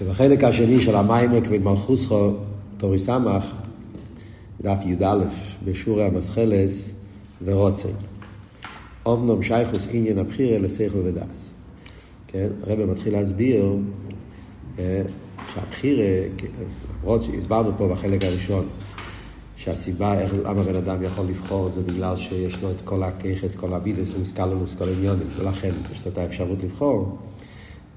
ובחלק השני של המים כבד מלכוסכו, תורי סמך, דף י"א, בשורי המסחלס ורוצן. אומנום שייכוס עניין הבחירה לשכל ודס. כן, הרב מתחיל להסביר אה, שהבחירה, למרות שהסברנו פה בחלק הראשון, שהסיבה איך, למה בן אדם יכול לבחור זה בגלל שיש לו את כל הככס, כל הבידס, ומסקלונוס, כל העניונים, ולכן יש לו את האפשרות לבחור.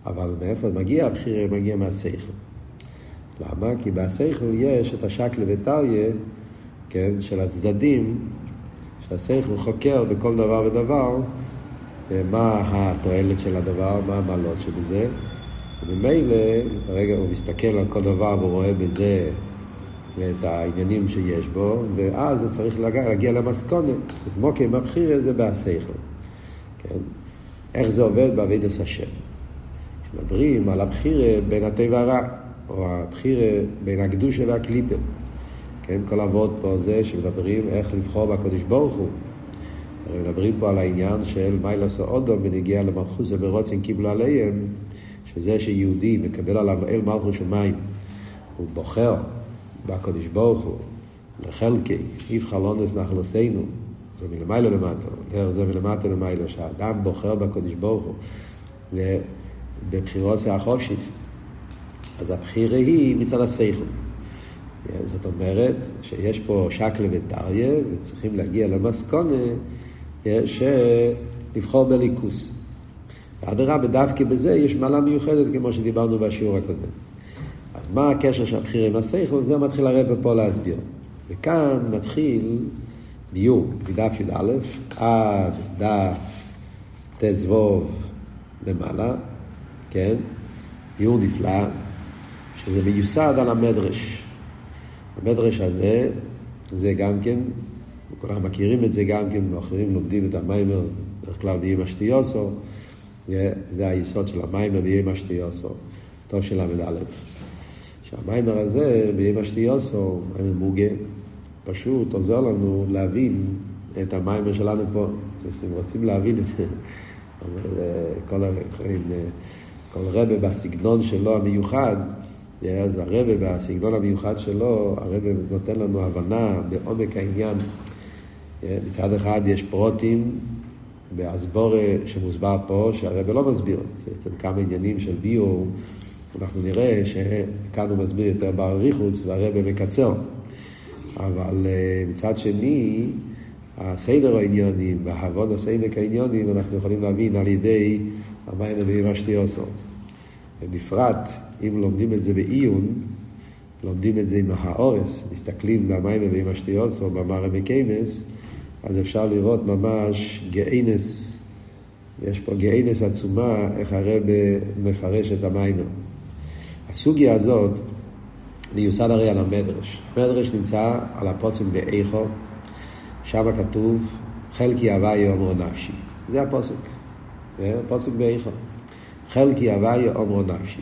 אבל מאיפה מגיע הבחירה? מגיע מהשכל. למה? כי בהשכל יש את השקלה וטליה, כן, של הצדדים, שהשכל חוקר בכל דבר ודבר מה התועלת של הדבר, מה המעלות שבזה, וממילא, ברגע הוא מסתכל על כל דבר והוא רואה בזה את העניינים שיש בו, ואז הוא צריך להגיע, להגיע למסכונת. אז מוקי מבחיר זה בהשכל. כן? איך זה עובד בעבידת השם. מדברים על הבחירה בין הטבע הרע, או הבחירה בין הקדושה והקליפה. כן, כל אבות פה זה שמדברים איך לבחור בקדוש ברוך הוא. מדברים פה על העניין של מיילס אודום ונגיע למלכוס וברוצן קיבלו עליהם, שזה שיהודי מקבל עליו אל מלכוס שמיים, הוא בוחר בקדוש ברוך הוא, לחלקי, איף חלונס נחלוסינו, זה מלמעלה למטה, זה מלמטה למעלה, שהאדם בוחר בקדוש ברוך הוא. בבחירות החופשיס. אז הבחירה היא מצד השכל. זאת אומרת שיש פה שקלה וטריה, וצריכים להגיע למסקונה שלבחור בליכוס. ואדרבה, דווקא בזה יש מעלה מיוחדת, כמו שדיברנו בשיעור הקודם. אז מה הקשר של הבחירה עם השכל? זה מתחיל הרב פה להסביר. וכאן מתחיל ביור, מדף י"א עד דף ט"ו למעלה. כן? ביור נפלא, שזה מיוסד על המדרש. המדרש הזה, זה גם כן, כולם מכירים את זה גם כן, אחרים לומדים את המיימר, בדרך כלל באמא שטיוסו, זה היסוד של המיימר באמא שטיוסו, טוב של ל"א. שהמיימר הזה, באמא שטיוסו, מיימר מוגה, פשוט עוזר לנו להבין את המיימר שלנו פה. אם רוצים להבין את זה, כל החיים... כל רבה בסגנון שלו המיוחד, אז הרבה בסגנון המיוחד שלו, הרבה נותן לנו הבנה בעומק העניין. מצד אחד יש פרוטים באסבורה שמוסבר פה, שהרבה לא מסביר. זה בעצם כמה עניינים של ביור, אנחנו נראה שכאן הוא מסביר יותר באריכוס והרבה מקצר. אבל אה, מצד שני, הסדר העניונים וההבון הסעמק העניונים אנחנו יכולים להבין על ידי המים הנביאים אשתיוסו. ובפרט, אם לומדים את זה בעיון, לומדים את זה עם האורס, מסתכלים במים הנביאים אשתיוסו, במרא מקיימס, אז אפשר לראות ממש גאינס, יש פה גאינס עצומה, איך הרב מפרש את המיימר. הסוגיה הזאת מיוסד הרי על המדרש. המדרש נמצא על הפוסק באיכו, שם כתוב, חלקי הוויה אומרו נפשי. זה הפוסק. זה הפוסק באיכו. חלקי הוויה אומרו נפשי.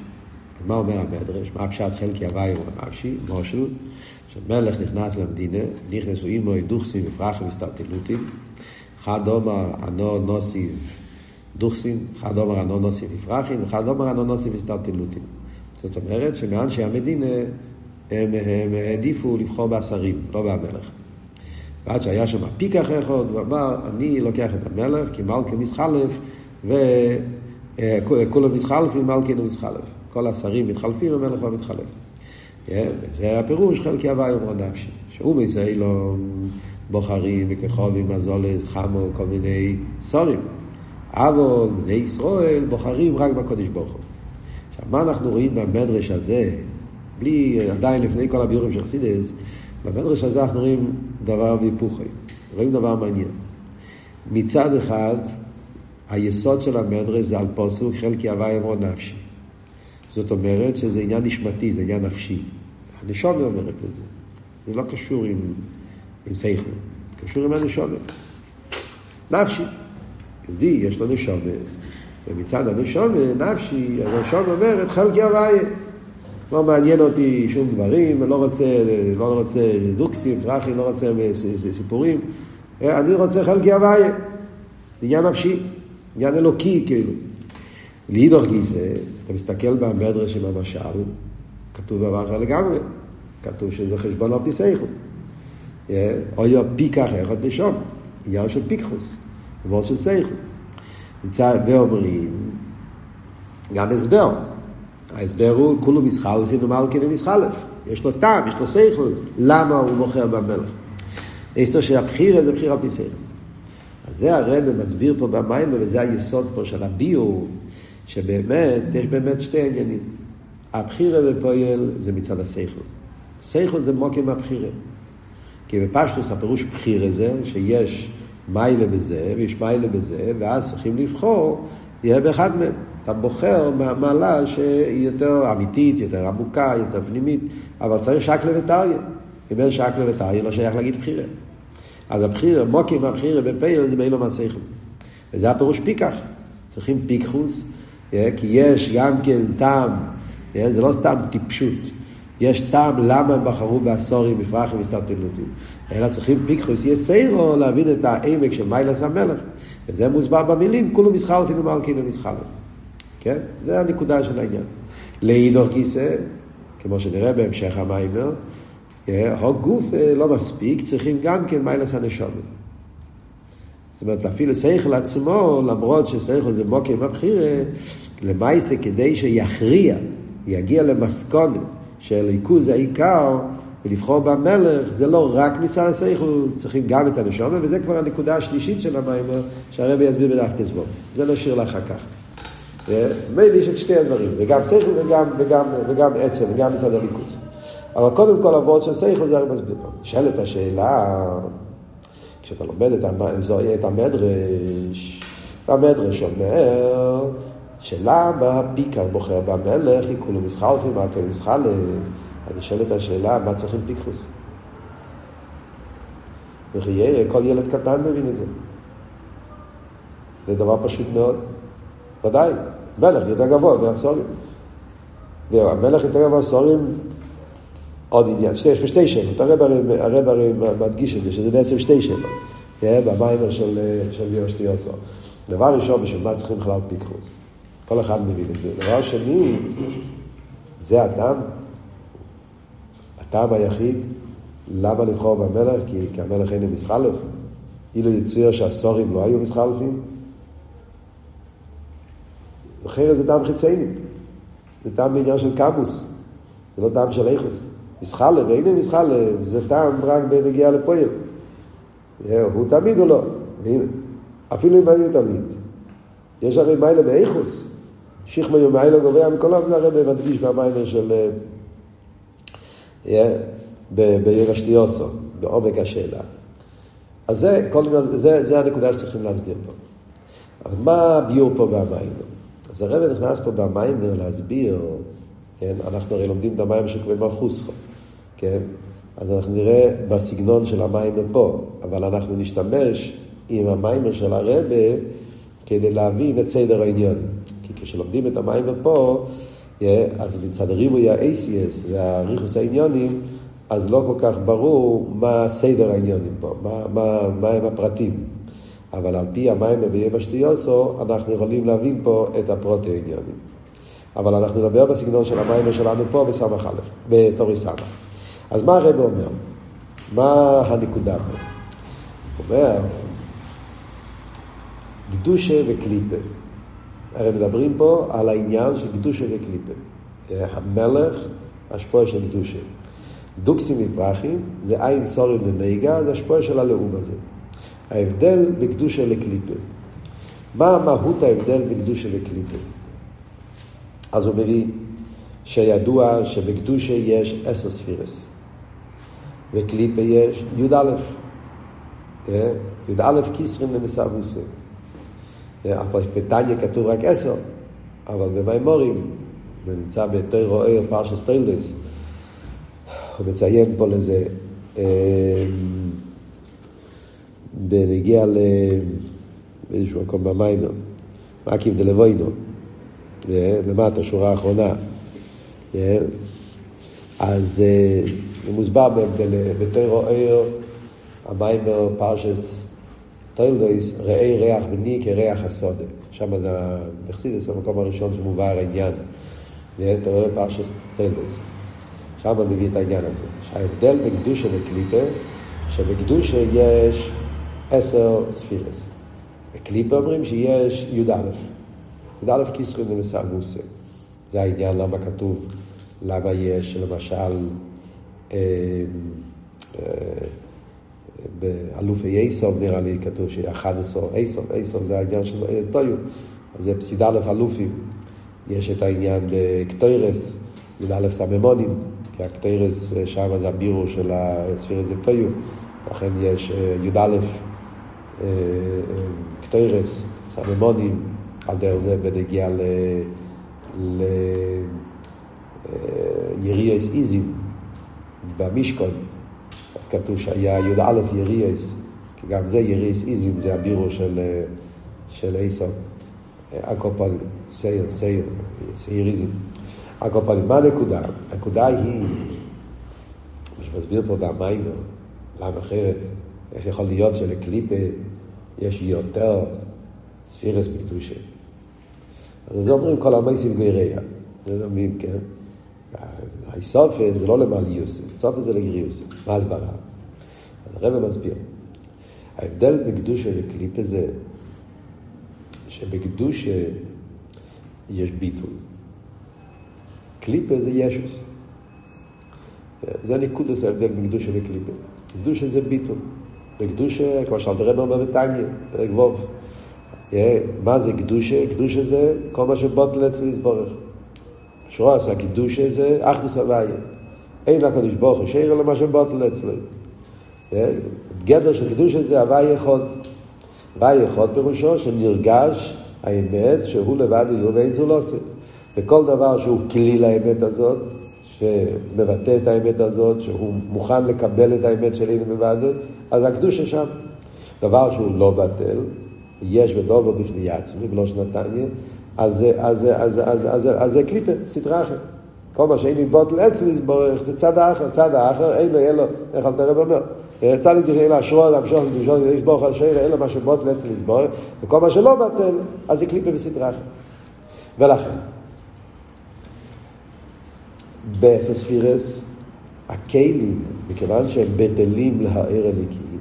מה אומר המדרש? מה פשט חלקי הוויה אומרו נפשי? מושל, שמלך נכנס למדינה, נכנסו אימו דוכסים ופרחים וסטרטילותים. אחד אומר ענו נוסיב דוכסים, אחד אומר ענו נוסיב ופרחים, אחד אומר ענו נוסיב וסטרטילותים. זאת אומרת שמאנשי המדינה הם, הם העדיפו לבחור בשרים, לא במלך. ועד שהיה שם פיקח אחד, הוא אמר, אני לוקח את המלך כי מלכי מסחלף, וכולם מסחלפים, מלכינו מסחלף. כל השרים מתחלפים, המלך כבר מתחלף. וזה הפירוש, חלקי הוואי אומרו נפשי. שהוא מזה לא בוחרים וכחובים, מזולס, חמו, כל מיני סורים. אבל בני ישראל בוחרים רק בקודש ברוך הוא. עכשיו, מה אנחנו רואים במדרש הזה, בלי, עדיין לפני כל הביורים של חסידס, במדרש הזה אנחנו רואים דבר והיפוכי, רואים דבר מעניין. מצד אחד, היסוד של המדרש זה על פוסוק חלקי הוואי אמרו נפשי. זאת אומרת שזה עניין נשמתי, זה עניין נפשי. הנשום אומרת את זה. זה לא קשור עם, עם סייכל, קשור עם הנשום. נפשי. יהודי, יש לו נשום, ומצד הנשום, נפשי, הנשום אומרת חלקי הוואי. לא מעניין אותי שום דברים, לא רוצה, לא רוצה דוקסים, פרחים, לא רוצה סיפורים. אני רוצה חלקי הוויה. עניין נפשי, עניין אלוקי כאילו. לאידוך גיסא, אתה מסתכל במדרש עם המשל, כתוב דבר אחר לגמרי. כתוב שזה חשבון על פי סייכל. אוי פי כך אחד נשום, עניין של פיקחוס, עניין של סייכל. ואומרים, גם הסבר. ההסבר הוא כולו מסחלפין ומלכין ומסחלף. יש לו טעם, יש לו סייכל, למה הוא מוכר במלך. יש לו שהבחיר זה בחיר על פי סייכל. אז זה הרב מסביר פה במים, וזה היסוד פה של הביור, שבאמת, יש באמת שתי עניינים. הבחירה בפועל זה מצד הסייכל. סייכל זה מוקים הבחירה. כי בפשטוס הפירוש בחירה זה שיש מיילה בזה ויש מיילה בזה, ואז צריכים לבחור, יהיה באחד מהם. אתה בוחר מהמעלה שהיא יותר אמיתית, יותר עמוקה, יותר פנימית, אבל צריך שקלה וטריה. אם אין שקלה וטריה, לא שייך להגיד בחירה. אז הבחירה, מוקים הבחירה בפייל זה באילו מהסייכל. וזה הפירוש פיקח. צריכים פיקחוס, אה, כי יש גם כן טעם, אה, זה לא סתם טיפשות. יש טעם למה הם בחרו בעשורים, מפרחים והסתרטלותים. אלא צריכים פיקחוס, יש סיירו להבין את העמק של מיילס המלך. וזה מוסבר במילים, כולו מסחר אפילו מלכינו מסחר. כן? זה הנקודה של העניין. לאידור כיסא, כמו שנראה בהמשך המיימר, הגוף אה, לא מספיק, צריכים גם כן מיילס הנשומת. זאת אומרת, אפילו שכל עצמו, למרות ששכל זה מוקר מבחירה, למעשה כדי שיכריע, יגיע למסכונת של עיכוז העיקר, ולבחור במלך, זה לא רק מצד השכל, צריכים גם את הנשומת, וזה כבר הנקודה השלישית של המיימר, שהרבי יסביר בדף תזבוב. זה נשאיר לאחר כך. מילא יש את שתי הדברים, זה גם שכל וגם, וגם, וגם עצם, וגם מצד הליכוז. אבל קודם כל הוורד של שכל זה הרבה מסביר פה. נשאלת השאלה, כשאתה לומד את, את המדרש, המדרש אומר שלמה פיקר בוחר במלך, היא כולו מסחלפי, מה כן מסחלף. אז נשאלת השאלה, מה צריכים פיקחוס? וחיי, כל ילד קטן מבין את זה. זה דבר פשוט מאוד. ודאי, מלך יותר גבוה מהסורים. המלך יותר גבוה מהסורים, עוד עניין, יש פה שתי שאלות, הרב הרי מדגיש את זה, שזה בעצם שתי שאלות, במיימר של, של יושטי יוסו. דבר ראשון, בשביל מה צריכים בכלל פיקחוס? כל אחד מבין את זה. דבר שני, זה הטעם, הטעם היחיד, למה לבחור במלך? כי, כי המלך אינו מסחלף. אילו יצויר שהסורים לא היו מסחלפים, אחרת זה טעם חיצייני. זה טעם בעניין של קמוס, זה לא טעם של איכוס. מסחלב, ואין מסחלב, זה טעם רק בנגיעה לפועל. הוא תמיד או לא. אפילו אם היו תמיד. יש הרי מיילה באיכוס. שיחמה יום מיילה גובע העם, זה הרי מדגיש מהמיילה של... בירשתיוסו, בעומק השאלה. אז זה, כל, זה, זה הנקודה שצריכים להסביר פה. אבל מה הביור פה במיילה? אז הרב נכנס פה במיימר להסביר, כן, אנחנו הרי לומדים את המיימר של כבד מלכוסכו, כן, אז אנחנו נראה בסגנון של המיימר פה, אבל אנחנו נשתמש עם המיימר של הרבה כדי להבין את סדר העניין. כי כשלומדים את המיימר פה, אז מצד ריבוי ה-ACS והריכוס העניונים, אז לא כל כך ברור מה סדר העניונים פה, מה, מה, מה הם הפרטים. אבל על פי המים ביבשתיוסו, אנחנו יכולים להבין פה את הפרוטי עניונים. אבל אנחנו נדבר בסגנון של המים שלנו פה בסמך א', בתורי סמך. אז מה הרב אומר? מה הנקודה פה? הוא אומר, קדושה וקליפה. הרי מדברים פה על העניין של קדושה וקליפה. המלך, השפועה של קדושה. דוקסים מפרחים, זה עין סורים לנהיגה, זה השפועה של הלאום הזה. ההבדל בקדושה לקליפה. מה מהות ההבדל בקדושה לקליפה? אז הוא מביא שידוע שבקדושה יש עשר ספירות, וקליפה יש י"א. אה? י"א כתרין דמסאבותא. בתניא כתוב רק עשר, אבל במאמרים, זה נמצא בתורה אור פרשת תולדות, הוא מציין פה לזה אה, בנגיע לאיזשהו מקום במאמר, מקיף דלבונה, למטה, שורה האחרונה. אז זה מוסבר בתורה אור, המאמר פרשת תולדות, ראה ריח בני כריח השדה. שם זה בחסידות, המקום הראשון שמובא העניין. רואה פרשס טיילס. שם מביא את העניין הזה. שההבדל בין קדושה וקליפה, שבקדושה יש עשר ספירס. בקליפה אומרים שיש י"א. י"א כיסרין ומסעבוסה. זה העניין למה כתוב, למה יש למשל אה, אה, באלופי איסוב נראה לי כתוב ש-11 איסוב, איסוב זה העניין של טויו, אז זה י"א אלופים. יש את העניין בקטוירס, י"א סממונים, כי הקטוירס שם זה הבירו של הספירס זה טויו, לכן יש י"א קטוירס, סממונים, על דרך זה בנגיע ל... ליריאס איזים במשכון, אז כתוב שהיה י"א יריאס, כי גם זה יריאס איזים, זה הבירו של, של איסו, אקופולים, סייר, סייר, סייריזם. אקופולים, מה הנקודה? הנקודה היא, מה שמסביר פה במיימר, למה אחרת, איך יכול להיות שלקליפה יש יותר ספירס בקדושה. אז זה אומרים כל המייסים גויריה. זה אומרים, כן? האיסופה זה לא למעליוסים, איסופה זה לגריוסים. מה הסברה? אז הרב מסביר. ההבדל בקדושה וקליפה זה שבקדושה יש ביטול. קליפה זה ישוס. זה נקודס ההבדל בין קדושה וקליפה. קדושה זה ביטול. בקדושה, כמו שאלת הרב אומר בתניא, פרק ווב. מה זה קדושה? קדושה זה כל מה שבוטל אצל יסבורך. שורה עשה קדושה זה אחדוס הוויה. אין לקדוש ברוך הוא שאיר למה שבוטל אצלו. גדר של קדושה זה הוויה יכול. הוויה יכול פירושו שנרגש האמת שהוא לבד יהיו ואין זו לא עושה. וכל דבר שהוא כלי לאמת הזאת, שמבטא את האמת הזאת, שהוא מוכן לקבל את האמת של איננו מבדל, אז הקדושה שם. דבר שהוא לא בטל, יש ודובו בפני עצמי, ולא שנתניה, אז זה קליפה, סדרה אחרת. כל מה שאין לי בוטל אצלי, זה צד האחר, צד האחר, אין לו, אין לו, איך אל תראה אומר. צד אין לו אשרו, להמשוך, למשוך, יש ברוך השאר, אין לו מה שבוטל אצלי לסבור, וכל מה שלא בטל, אז זה קליפה בסדרה אחרת. ולכן, באסספירס, הכלים, מכיוון שהם בטלים להעיר הליקים,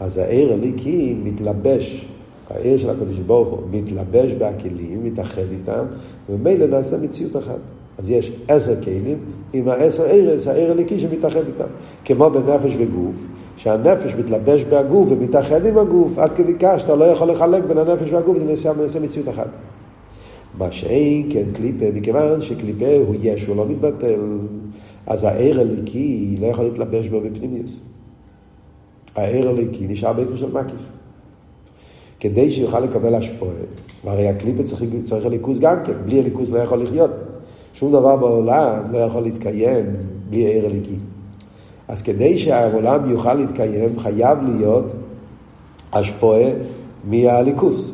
אז העיר הליקים מתלבש העיר של הקדוש ברוך הוא מתלבש בכלים, מתאחד איתם, וממילא נעשה מציאות אחת. אז יש עשר כלים עם העשר ערס, העיר הליקי שמתאחד איתם. כמו בנפש וגוף, שהנפש מתלבש בהגוף ומתאחד עם הגוף, עד כדי כך שאתה לא יכול לחלק בין הנפש והגוף, זה נעשה, נעשה מציאות אחת. מה שאין כן קליפה, מכיוון שקליפה הוא יש, הוא לא מתבטל, אז העיר הליקי לא יכול להתלבש בו בפנימיוס. העיר הליקי נשאר באיפה של מקיף. כדי שיוכל לקבל השפועה. והרי הקליפה צריך, צריך ליכוז גם כן, בלי הליכוז לא יכול לחיות. שום דבר בעולם לא יכול להתקיים בלי עיר הליקי. אז כדי שהעולם יוכל להתקיים, חייב להיות השפועה מהליכוס.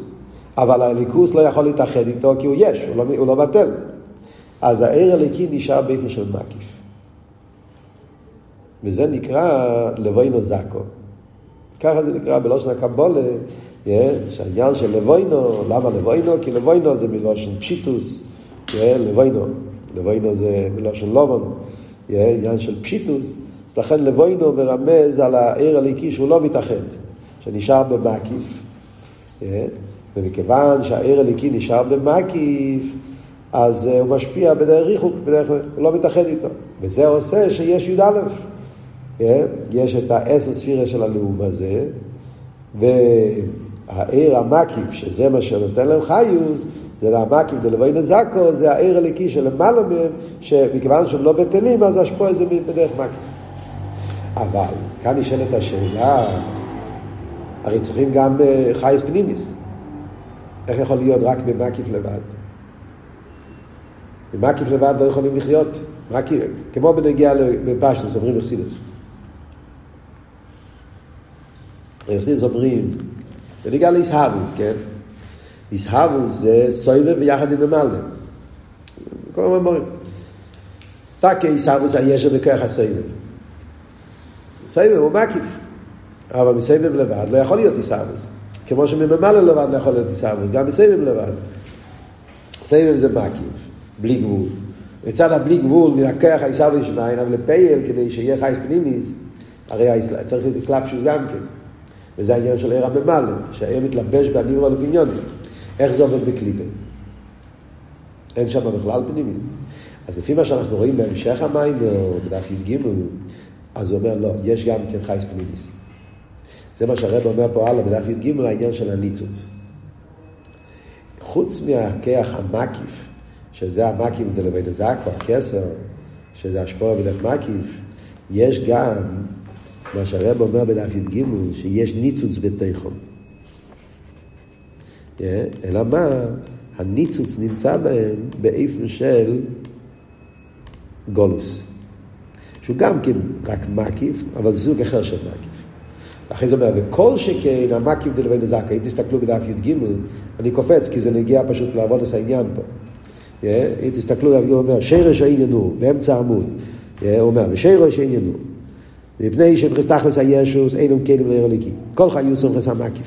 אבל הליכוס לא יכול להתאחד איתו כי הוא יש, הוא לא, הוא לא בטל. אז העיר הליקי נשאר באיפה של מקיף. וזה נקרא לבוינו זקו. ככה זה נקרא בלושן הקבולה, שהעניין של לבוינו, למה לבוינו? כי לבוינו זה מלושן פשיטוס, לבוינו, לבוינו זה מלושן לובון, עניין של פשיטוס, אז לכן לבוינו מרמז על העיר הליקי שהוא לא מתאחד, שנשאר במקיף, ומכיוון שהעיר הליקי נשאר במקיף, אז הוא משפיע בדרך ריחוק, בדרך, הוא לא מתאחד איתו, וזה עושה שיש י"א. יש את העשר ספירה של הלאום הזה, והעיר המקיף, שזה מה שנותן להם חיוס, זה המקיף דלווי נזקו, זה העיר הליקי שלמעלה מהם, שמכיוון שהם לא בטלים, אז השפוע זה בדרך מקיף. אבל, כאן נשאלת השאלה, הרי צריכים גם אה, חייס פנימיס. איך יכול להיות רק במקיף לבד? במקיף לבד לא יכולים לחיות. מקיף, כמו בנגיעה בפשטוס, אומרים אכסידס. אכסידס אומרים, בנגיעה לאיסהבוס, כן? איסהבוס זה סויבר ויחד עם ממלא. כל הזמן אומרים. תקה איסהבוס הישר בכוח הסויבר. סויבר הוא מקיף. אבל מסבב לבד לא יכול להיות איסהבוס. כמו שממלא לבד לא יכול להיות עיסאוווס, גם בסבב לבד. סבב זה מקיף, בלי גבול. מצד הבלי גבול נלקח העיסאוווס שניים, אבל לפייל, כדי שיהיה חי פנימיס, הרי צריך להיות אסלאפשוס גם כן. וזה העניין של עיר הממלא, שהעיר מתלבש בניברו לבניונים. איך זה עובד בקליפה? אין שם בכלל פנימי. אז לפי מה שאנחנו רואים בהמשך המים, בדף י"ג, אז הוא אומר, לא, יש גם כן חייס פנימיס. זה מה שהרב אומר פה הלאה בדף י"ג, העניין של הניצוץ. חוץ מהכיח המקיף, שזה המקיף זה לבין הזקו, הכסר, שזה השפוע בדף מקיף, יש גם, מה שהרב אומר בדף י"ג, שיש ניצוץ בתיכון. אלא מה? הניצוץ נמצא בהם באיפן של גולוס. שהוא גם כן רק מקיף, אבל זוג אחר של מקיף. אחרי זה אומר, וכל שכן המקיף דלבין הזקה, אם תסתכלו בדף י"ג, אני קופץ, כי זה נגיע פשוט לעבוד את העניין פה. אם תסתכלו, הוא אומר, שרש העניין הוא, באמצע העמוד. הוא אומר, ושרש העניין הוא. מפני שבחסתכלס הישוס אינם כלים לעיר הליקי. כל חיוס הוא חסם מקיף.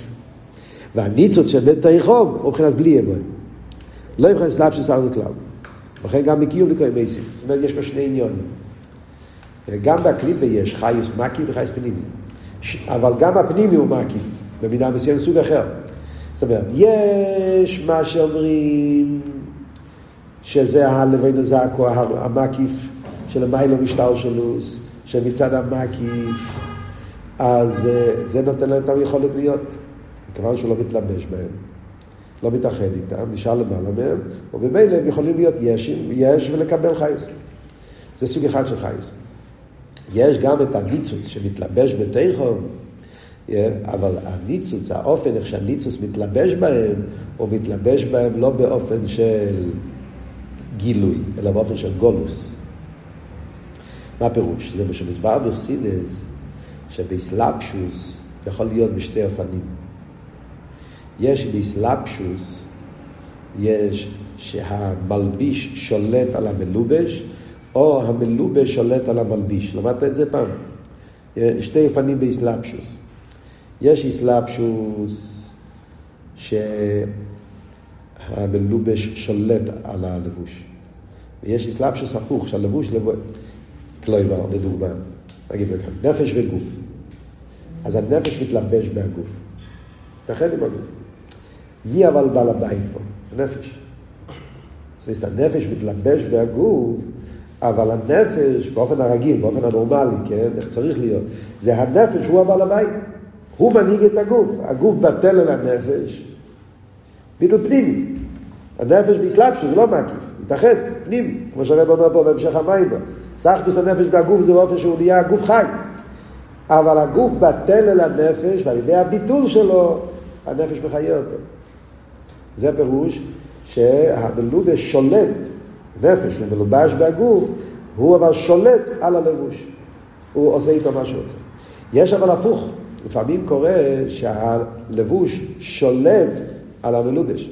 והניצוץ של בית תריחום הוא מבחינת בלי יבוים. לא מבחינת סלאפ של שר וכלל. לכן גם בקיום לקרוא מייסים. זאת אומרת, יש פה שני עניונים. גם בקליפה יש חיוס מקיף וחייס פנימי. אבל גם הפנימי הוא מקיף, במידה מסוימת סוג אחר. זאת אומרת, יש מה שאומרים שזה הלווין הזעקו, המקיף של המיילו משטר שלוס, שמצד המקיף, אז זה נותן להם את היכולת להיות. מכיוון שהוא לא מתלבש בהם, לא מתאחד איתם, נשאר למעלה מהם, ובמילא הם יכולים להיות יש, יש ולקבל חייס. זה סוג אחד של חייס. יש גם את הניצוץ שמתלבש בתיכון, אבל הניצוץ, האופן איך שהניצוץ מתלבש בהם, הוא מתלבש בהם לא באופן של גילוי, אלא באופן של גולוס. מה הפירוש? זה מה שמסבר בחסידס, שבאסלאפשוס יכול להיות בשתי אופנים. יש באסלאפשוס, יש שהמלביש שולט על המלובש, או המלובש שולט על המלביש. למדת את זה פעם? שתי אופנים באסלאפשוס. יש אסלאפשוס שהמלובש שולט על הלבוש. ויש אסלאפשוס הפוך, שהלבוש לבוש... קלויבר, לדוגמה. נגיד לכם, נפש וגוף. אז הנפש מתלבש בהגוף. מתאחד עם הגוף. מי אבל בעל הבית פה? הנפש. זאת אומרת, הנפש מתלבש בהגוף, אבל הנפש, באופן הרגיל, באופן הנורמלי, כן, איך צריך להיות, זה הנפש, הוא הבעל הבית. הוא מנהיג את הגוף. הגוף בטל על הנפש, ביטל פנימי. הנפש באסלאפשו, זה לא מקיף, מתאחד, פנימי, כמו שהרב אומר פה בהמשך המים. סחטוס הנפש בהגוף זה באופן שהוא נהיה גוף חי. אבל הגוף בטל אל הנפש, ועל ידי הביטול שלו, הנפש מחיה אותו. זה פירוש שהמלובש שולט, נפש, הוא מלובש בהגוף, הוא אבל שולט על הלבוש. הוא עושה איתו מה שהוא רוצה. יש אבל הפוך, לפעמים קורה שהלבוש שולט על המלובש.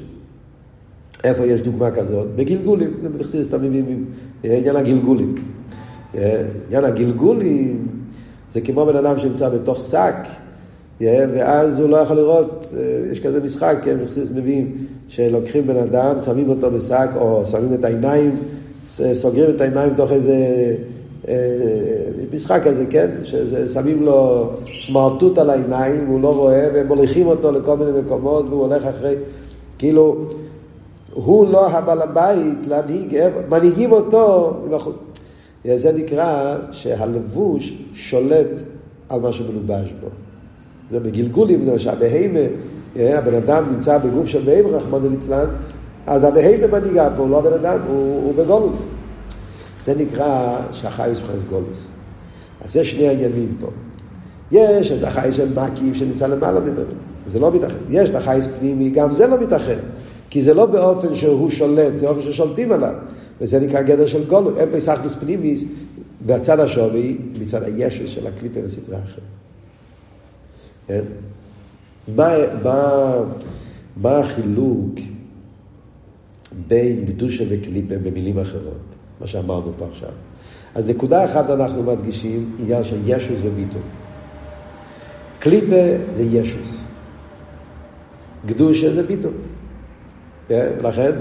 איפה יש דוגמה כזאת? בגלגולים, בחסידס תמימים, עניין הגלגולים. עניין הגלגולים זה כמו בן אדם שנמצא בתוך שק, ואז הוא לא יכול לראות, יש כזה משחק, כן, מביאים, שלוקחים בן אדם, שמים אותו בשק, או שמים את העיניים, סוגרים את העיניים בתוך איזה משחק כזה, כן, ששמים לו סמרטוט על העיניים, הוא לא רואה, והם מוליכים אותו לכל מיני מקומות, והוא הולך אחרי, כאילו, הוא לא הבעל הבית להנהיג, מנהיגים אותו מבחוץ. זה נקרא שהלבוש שולט על מה שמלובש בו. זה בגלגולים, זה שהבהמה, הבן אדם נמצא בגוף של בהמה, רחמנא ליצלן, אז הבהמה מנהיגה פה, לא הבן אדם, הוא, הוא בגולוס. זה נקרא שהחייס מחייס גולוס. אז זה שני העניינים פה. יש את החייס של מקיף שנמצא למעלה ממנו, זה לא מתאחד. יש את החייס פנימי, גם זה לא מתאחד. כי זה לא באופן שהוא שולט, זה באופן ששולטים עליו. וזה נקרא גדר של גולוס. אין פה סחטוס פנימיס, והצד השווי מצד הישוס של הקליפה וסטרה אחרת. כן? מה, מה, מה החילוק בין קדושה וקליפה במילים אחרות, מה שאמרנו פה עכשיו? אז נקודה אחת אנחנו מדגישים, עניין של ישוס וביטול. קליפה זה ישוס. קדושה זה ביטול. לכן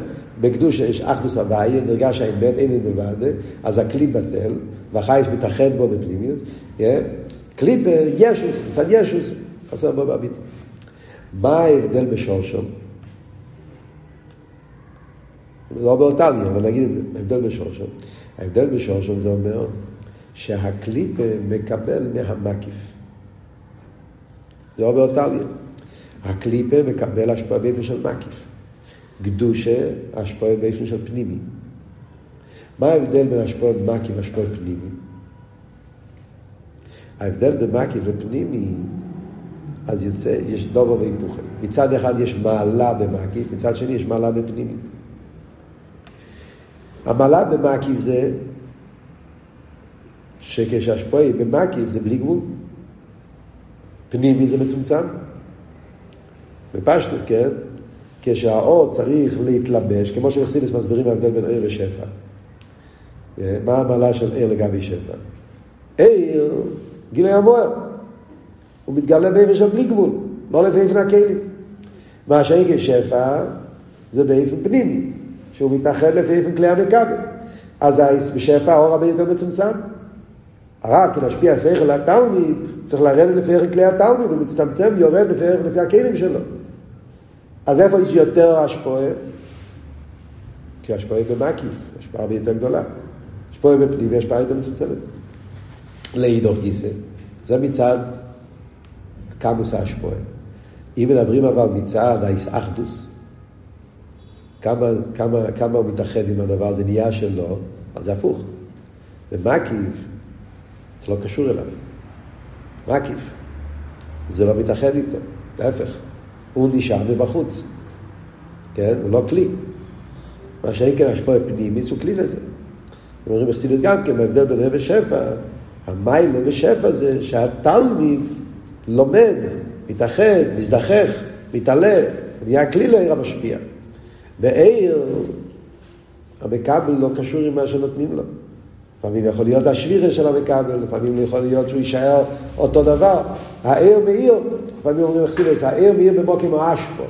בקדושה יש אחדוס הוויה, נרגש האמת, אין אין מלבד, אז הכלי בטל, והחייס מתאחד בו בפנימיות. קליפה, ישוס, מצד ישוס, חסר בו בביטול. מה ההבדל בשורשו? לא באותליה, אבל נגיד את זה, ההבדל בשורשו. ההבדל בשורשו זה אומר שהקליפה מקבל מהמקיף. זה לא באותליה. הקליפה מקבל השפעה באופן של מקיף. קדושה, השפעה באופן של פנימי. מה ההבדל בין השפעה מקיף והשפעה פנימי? ההבדל בין מקיף ופנימי, אז יוצא, יש דובר והיפוכה. מצד אחד יש מעלה במקיף, מצד שני יש מעלה בפנימי. המעלה במקיף זה שכשהשפועה במקיף זה בלי גבול. פנימי זה מצומצם. בפשטוס, כן? כשהאור צריך להתלבש, כמו שמחסידס מסבירים ההבדל בין עיר לשפע. מה המעלה של עיר לגבי שפע? עיר, גילוי המוער. הוא מתגלה באיפה של בלי גבול, לא לפי איפן הכלים. מה שהעיר כשפע זה באיפן פנימי, שהוא מתאחד לפי איפן כלי המכבל. אז בשפע האור הרבה יותר מצומצם. הרב, כי להשפיע שכל התלמיד, צריך לרדת לפי ערך כלי התלמיד, הוא מצטמצם ויורד לפי ערך לפי הכלים שלו. אז איפה יש יותר השפועה? כי השפועה במקיף, השפעה הרבה יותר גדולה. השפועה בפנים והשפעה יותר מצומצמת. לאידוך גיסא, זה מצד קמוס ההשפועה. אם מדברים אבל מצד האיסאחדוס, כמה, כמה, כמה הוא מתאחד עם הדבר הזה, נהיה שלו, אז זה הפוך. במקיף, זה לא קשור אליו. מקיף. זה לא מתאחד איתו, להפך. הוא נשאר מבחוץ. כן? הוא לא כלי. מה שאין כן השפוע פנימיס הוא כלי לזה. אומרים בחסידס גם כן, ההבדל בין רבי שפע, המיילה בשפע זה שהתלמיד לומד, מתאחד, מזדחך, מתעלה, נהיה כלי לעיר המשפיע. בעיר, המקבל לא קשור עם מה שנותנים לו. לפעמים יכול להיות השבירה של המקבל, לפעמים יכול להיות שהוא יישאר אותו דבר. העיר מאיר, לפעמים אומרים אכסידס, העיר מאיר במוקים האשפו.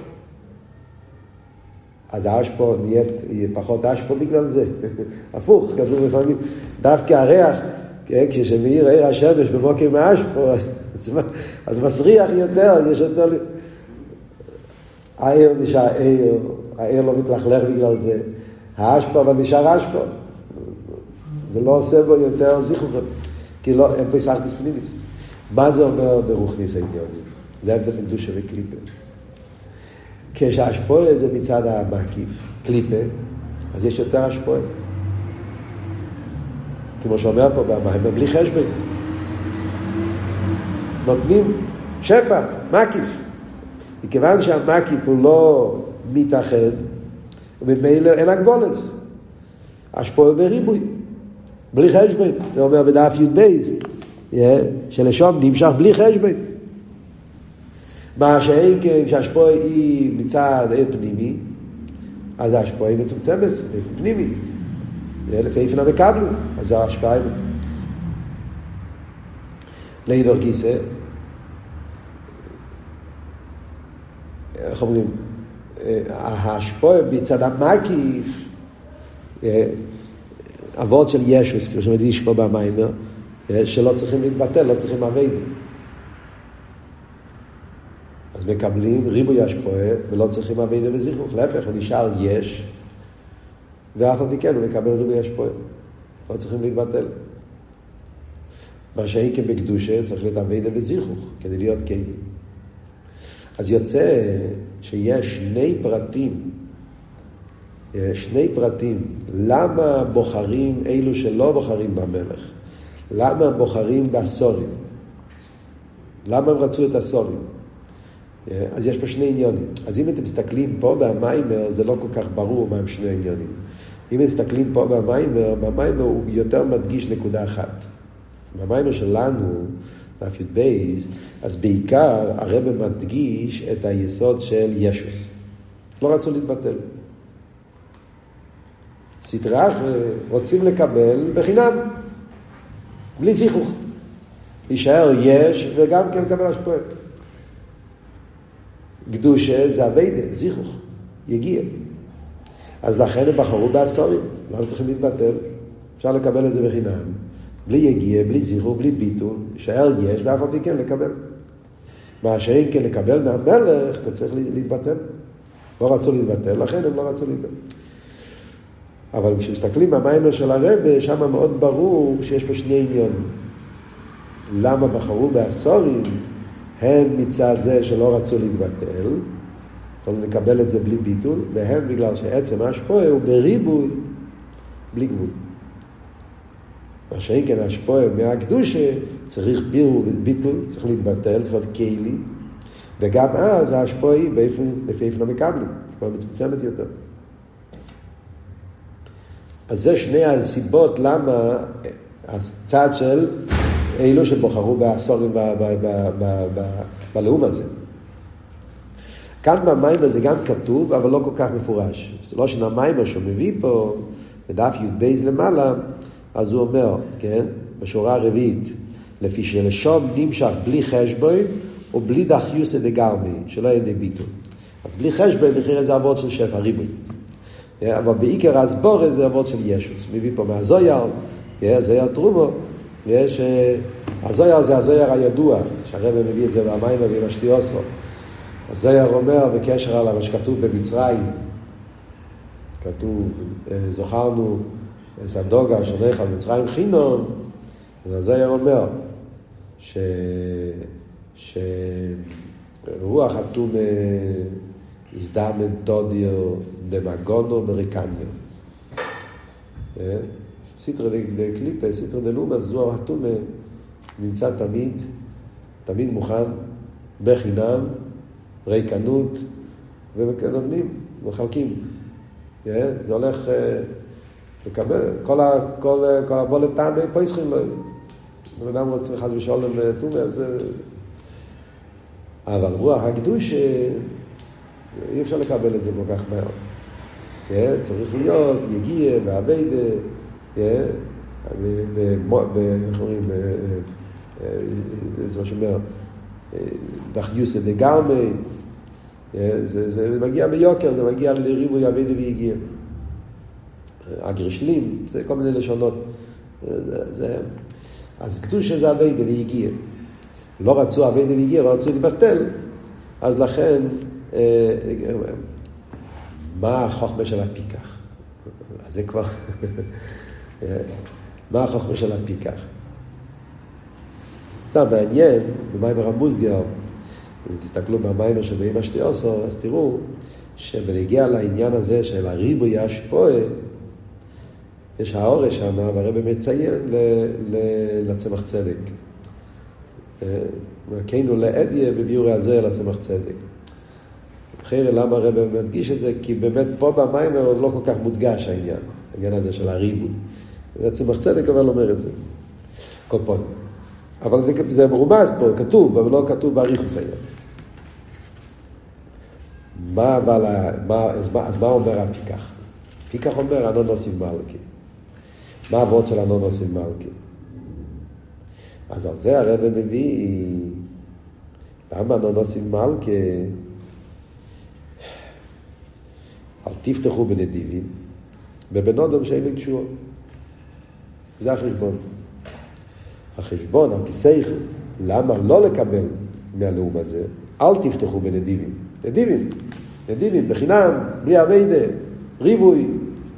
אז האשפו נהיית פחות אשפו בגלל זה. הפוך, כתוב לפעמים, דווקא הריח, כן, כשמאיר עיר השמש במוקים האשפו, אז מסריח יותר, יש יותר... העיר נשאר עיר, העיר לא מתלכלך בגלל זה. האשפו אבל נשאר אשפו. זה לא עושה בו יותר זיכרון, כי לא, אין פה סחטיס פנימיס. מה זה אומר ברוכניס העניונים? זה ההבדל בין קדושה וקליפה. כשהשפועה זה מצד המקיף, קליפה, אז יש יותר השפועה. כמו שאומר פה במים, בלי חשבון. נותנים שפע, מקיף. מכיוון שהמקיף הוא לא מתאחד, וממילא אין הגבולס. השפועה בריבוי. בלי חשבון, זה אומר בדף י"ב, שלשום נמשך בלי חשבון. מה שאין כן, כשהשפועה היא מצד עיר פנימי, אז ההשפועה היא מצומצמת, פנימי. לפי איפן המקבלים, אז זו ההשפעה. לאידור גיסא, איך אומרים, ההשפועה מצד המקיף, אבות של ישוס, כמו שמדגיש פה במיימר, שלא צריכים להתבטל, לא צריכים אביידים. אז מקבלים ריבוי השפועה ולא צריכים אביידים וזיכרוך, להפך, נשאר יש, ואף על פי כן הוא מקבל ריבוי השפועה. לא צריכים להתבטל. מה שאין כבקדושה צריך להיות אביידים וזיכרוך, כדי להיות קיילים. אז יוצא שיש שני פרטים שני פרטים, למה בוחרים אלו שלא בוחרים במלך? למה בוחרים בסורים? למה הם רצו את הסורים? אז יש פה שני עניונים. אז אם אתם מסתכלים פה במיימר, זה לא כל כך ברור מה הם שני עניונים. אם מסתכלים פה במיימר, במיימר הוא יותר מדגיש נקודה אחת. במיימר שלנו, דף י"ב, אז בעיקר הרב מדגיש את היסוד של ישוס. לא רצו להתבטל. סדרה רוצים לקבל בחינם, בלי זיכוך. להישאר יש וגם כן לקבל השפועה. קדושה זה אביידה, זיכוך, יגיע. אז לכן הם בחרו בעשורים, למה צריכים להתבטל? אפשר לקבל את זה בחינם. בלי יגיע, בלי זיכוך, בלי ביטול, יישאר יש, ואף על פי כן לקבל. מה שאין כן לקבל מהמלך, אתה צריך להתבטל. לא רצו להתבטל, לכן הם לא רצו להתבטל. אבל כשמסתכלים במיימר של הרבה, שם מאוד ברור שיש פה שני עניונים. למה בחרו בעשורים? הן מצד זה שלא רצו להתבטל, יכולים לקבל את זה בלי ביטול, והן בגלל שעצם השפועה הוא בריבוי, בלי גבול. מה שאין כן השפועה מהקדושה, צריך בירו וביטול, צריך להתבטל, צריך להיות כלי, וגם אז ההשפועה היא לפי איפה לא מקבלים, השפועה מצומצמת יותר. אז זה שני הסיבות למה הצד של אלו שבוחרו בעשורים בלאום הזה. כאן במיימר זה גם כתוב, אבל לא כל כך מפורש. זה לא שנה מיימר שהוא מביא פה, בדף י"ב למעלה, אז הוא אומר, כן, בשורה הרביעית, לפי שלשום נמשך בלי חשבון או בלי דחיוסא דגרמי, שלא יהיה ביטול. אז בלי חשבון, מחיר איזה אבות של שפע ריבוי. אבל בעיקר הסבור זה אבות של ישוס. מביא פה מהזויר, זויר טרומו, יש, הזויר זה הזויר הידוע, שהרבא מביא את זה במים ובמשתי אוסו. הזויר אומר בקשר על מה שכתוב במצרים, כתוב, זוכרנו, סדוגה שונך על מצרים חינום, הזויר אומר ש... שרוח אטום הזדמן תודיו במגונו מריקניו. סיטרא דקליפה, סיטרא דלומה, זו האטומה נמצא תמיד, תמיד מוכן, בחינם, ריקנות, ונותנים, מחלקים. זה הולך לקבל, כל, כל, כל הבולת טעם פה ישכים לו. אדם רוצה חס ושלום טומא, אז... אבל רוח הקדוש, אי אפשר לקבל את זה כל כך מהר. צריך להיות יגיע ואביידה. איך אומרים, זה מה שאומר, דחיוסא דגרמי, זה מגיע ביוקר, זה מגיע לריבוי אביידה ויגיע. הגרשלים, זה כל מיני לשונות. זה, אז קדושה זה אביידה ויגיע. לא רצו אביידה ויגיע, לא רצו להתבטל, אז לכן, מה החוכמה של הפיקח? זה כבר... מה החוכמה של הפיקח? סתם מעניין, במיימר המוסגר, אם תסתכלו במיימר של באמא שתי עושו, אז תראו שבנגיע לעניין הזה של הריבוי השפועה, יש האורש שם, והרבא מציין לצמח צדק. וכנו לאדיה בביורי הזה לצמח צדק. אחרי למה הרב מדגיש את זה? כי באמת פה במיימר עוד לא כל כך מודגש העניין, העניין הזה של הריבוי. צמח צדק אבל אומר את זה. כל פעם. אבל זה, זה מרומז פה, כתוב, אבל לא כתוב באריכוס היום. מה אבל, מה, אז, מה, אז מה אומר הפיקח? פיקח אומר אנונוסים מלכי. מה הוורד של אנונוסים מלכי? אז על זה הרב מביא, למה אנונוסים מלכי? אל תפתחו בנדיבים, בבן אדם שאין לי תשועה. זה החשבון. החשבון, הכיסייכל, למה לא לקבל מהנאום הזה? אל תפתחו בנדיבים. נדיבים, נדיבים, בחינם, בלי אביידה, ריבוי,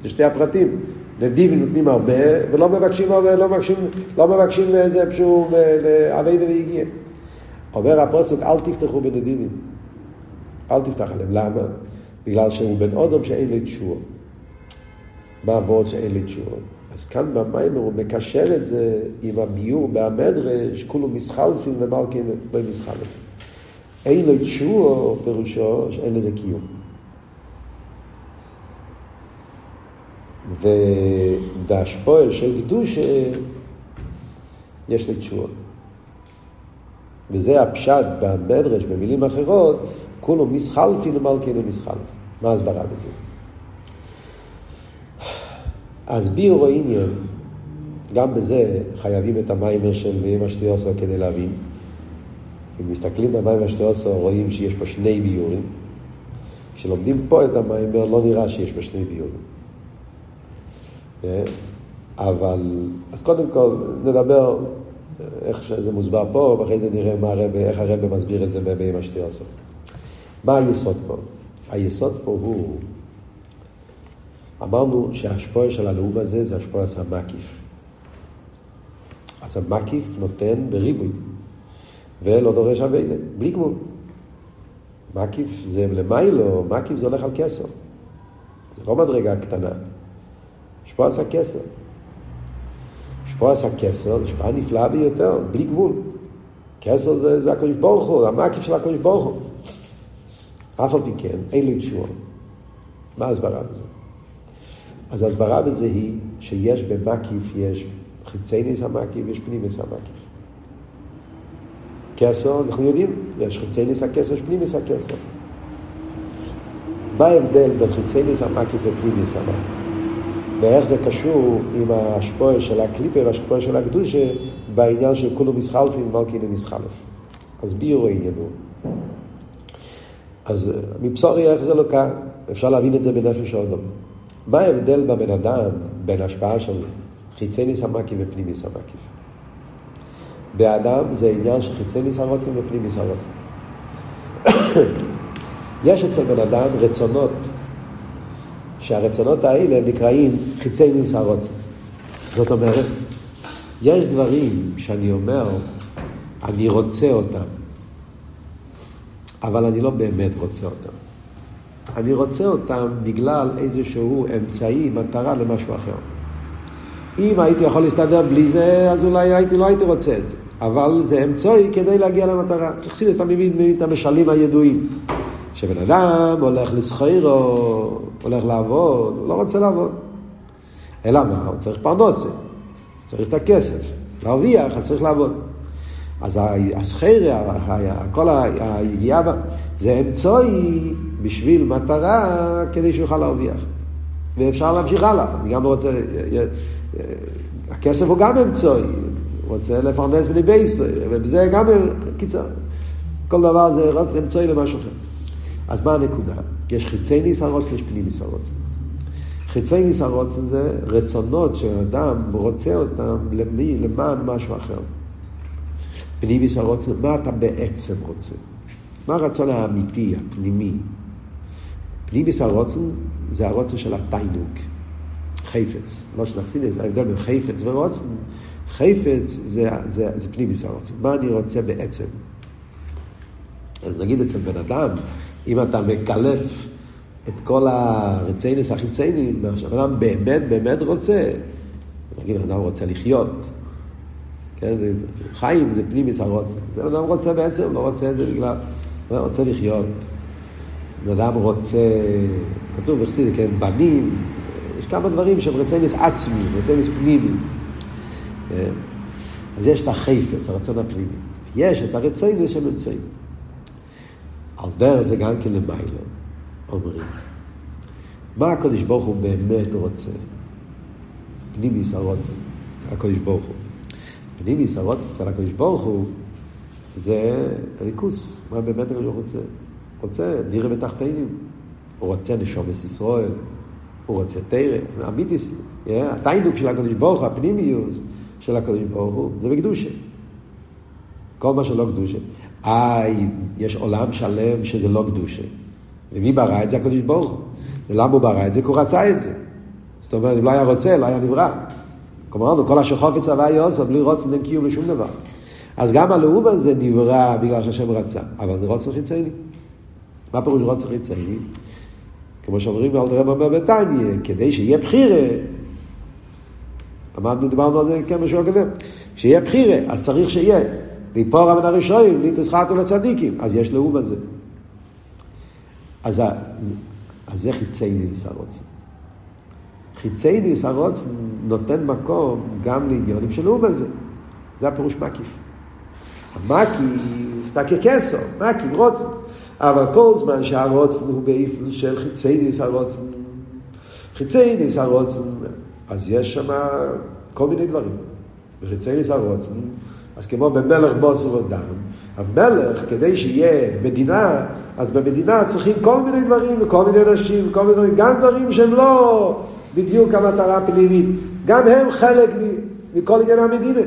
זה שתי הפרטים. נדיבים נותנים הרבה, ולא מבקשים הרבה, לא מבקשים, לא מבקשים איזה פשוט אביידה ויגיע. אומר הפוסק, אל תפתחו בנדיבים. אל תפתח עליהם. למה? בגלל שהוא בן אדם שאין לו תשוע. מה עבוד שאין לו תשוע? אז כאן במיימר הוא מקשר את זה עם הביור בהמדרש, כולו מסחלפים ומלכין לא מסחלפים. אין לו תשוע, פירושו שאין לזה קיום. ובהשפועה של קדושה יש לי תשוע. וזה הפשט במדרש, במילים אחרות, כולו מסחלפין ומלכין ומסחלפין. מה ההסברה בזה? אז ביור העניין, גם בזה חייבים את המיימר של אמא שלי עושה כדי להבין. אם מסתכלים במים השטוסו רואים שיש פה שני ביורים. כשלומדים פה את המיימר לא נראה שיש פה שני ביורים. אה? אבל, אז קודם כל נדבר איך שזה מוסבר פה, ואחרי זה נראה מה הרב, איך הרב מסביר את זה במים השטוסו. מה היסוד פה? היסוד פה הוא, אמרנו שההשפועה של הלאום הזה זה השפועה המקיף. אז המקיף נותן בריבוי. ולא דורש אביידה, בלי גבול. מקיף זה למיילו, מקיף זה הולך על כסר. זה לא מדרגה קטנה. השפועס הכסר. השפועס הכסר השפעה נפלאה ביותר, בלי גבול. כסר זה, זה הקדוש ברוך הוא, המקיף של הקדוש ברוך הוא. אף על פי כן, אין לי תשועה. מה ההסברה בזה? אז ההסברה בזה היא שיש במקיף, יש חיצי ניס המקיף ויש פנימיס המקיף. כסר, אנחנו יודעים, יש חיצי ניס הכסר, יש פנימיס הכסר. מה ההבדל בין חיצי ניס המקיף ופנימיס המקיף? ואיך זה קשור עם השפועה של הקליפה והשפועה של הקדושה בעניין של כולו מסחלפים ומלכי למסחלף. אז ביור העניין הוא. אז מבשורי איך זה לא כאן, אפשר להבין את זה בנפש האדום. מה ההבדל בבן אדם בין השפעה של חיצי ניס המקיף ופנימיס המקיף? באדם זה עניין של חיצי ניס הרוצים ופנים ניס הרוצים. יש אצל בן אדם רצונות, שהרצונות האלה נקראים חיצי ניס הרוצים. זאת אומרת, יש דברים שאני אומר, אני רוצה אותם, אבל אני לא באמת רוצה אותם. אני רוצה אותם בגלל איזשהו אמצעי, מטרה למשהו אחר. אם הייתי יכול להסתדר בלי זה, אז אולי הייתי, לא הייתי רוצה את זה. אבל זה אמצעי כדי להגיע למטרה. תחסיד את המבין את המשלים הידועים. כשבן אדם הולך לסחיר או הולך לעבוד, הוא לא רוצה לעבוד. אלא מה? הוא צריך פרנוסה, צריך את הכסף. להרוויח, אז צריך לעבוד. אז הסחיר, כל היגיעה, זה אמצעי בשביל מטרה כדי שהוא יוכל להרוויח. ואפשר להמשיך הלאה. אני גם רוצה... הכסף הוא גם אמצעי, רוצה לפרנס בני בייס, ובזה גם, קיצר, כל דבר זה. אמצעי למשהו אחר. אז מה הנקודה? יש חיצי ניס הרוצן, יש פנים ניס הרוצן. חיצי ניס הרוצן זה רצונות שאדם רוצה אותם למי, למען משהו אחר. פנים ניס הרוצן, מה אתה בעצם רוצה? מה הרצון האמיתי, הפנימי? פנים ניס הרוצן זה הרוצן של התיינוק. חפץ, לא שנחסיד, זה ההבדל בין חפץ ורוצן. חפץ זה, זה, זה פנימיס הרוצן. מה אני רוצה בעצם? אז נגיד אצל בן אדם, אם אתה מקלף את כל הרציינס החיציינים, מה שבן אדם באמת באמת רוצה, נגיד בן אדם רוצה לחיות. כן, זה, חיים זה פנימיס הרוצן. זה אדם רוצה בעצם, לא רוצה את זה בגלל, הוא רוצה לחיות. בן אדם רוצה, כתוב בחסיד, כן, בנים, יש כמה דברים שהם רציינס עצמי, רציינס פנימי. כן? אז יש את החפץ, הרצון הפנימי. יש את הרציינס שהם נמצאים. על דרך זה גם כן למיילא, אומרים. מה הקדוש ברוך הוא באמת רוצה? פנימיס הרוצן, אצל הקדוש ברוך הוא. פנימיס הרוצן אצל הקדוש ברוך הוא זה ריכוס. מה באמת הקדוש ברוך הוא רוצה? רוצה דירה בתחתינים. הוא רוצה נשומת ישראל. הוא רוצה תרא, אמיתיס, הטיינוק של הקדוש ברוך הוא, הפנימיוס של הקדוש ברוך הוא, זה בקדושה. כל מה שלא קדושה. איי, יש עולם שלם שזה לא קדושה. ומי ברא את זה? הקדוש ברוך הוא. ולמה הוא ברא את זה? כי הוא רצה את זה. זאת אומרת, אם לא היה רוצה, לא היה נברא. כלומר, כל השחופץ הווה יוסף, בלי רוצן אין קיום לשום דבר. אז גם הלאום הזה נברא בגלל שהשם רצה, אבל זה רוצן חיצייני. מה פירוש רוצן חיצייני? כמו שאומרים על רב אומר בתניא, כדי שיהיה בחירה, אמרנו, דיברנו על זה כן משהו הקודם, שיהיה בחירה, אז צריך שיהיה. ליפור מן הראשונים, להתסחטו לצדיקים, אז יש לאום הזה. אז, אז זה חיצי ניס הרוצן. חיצי ניס הרוצן נותן מקום גם לעניונים של לאום הזה. זה הפירוש מקיף. המקיף, אתה ככסר, מקיף, רוצן. אבל כל זמן שהרוצן הוא באיפן של חיצי ניס הרוצן, חיצי ניס הרוצן, אז יש שם כל מיני דברים. בחיצי ניס הרוצן, אז כמו במלך בוסר ודם, המלך, כדי שיהיה מדינה, אז במדינה צריכים כל מיני דברים, וכל מיני אנשים, וכל מיני דברים, גם דברים שהם לא בדיוק המטרה הפנימית, גם הם חלק מכל עניין המדינה.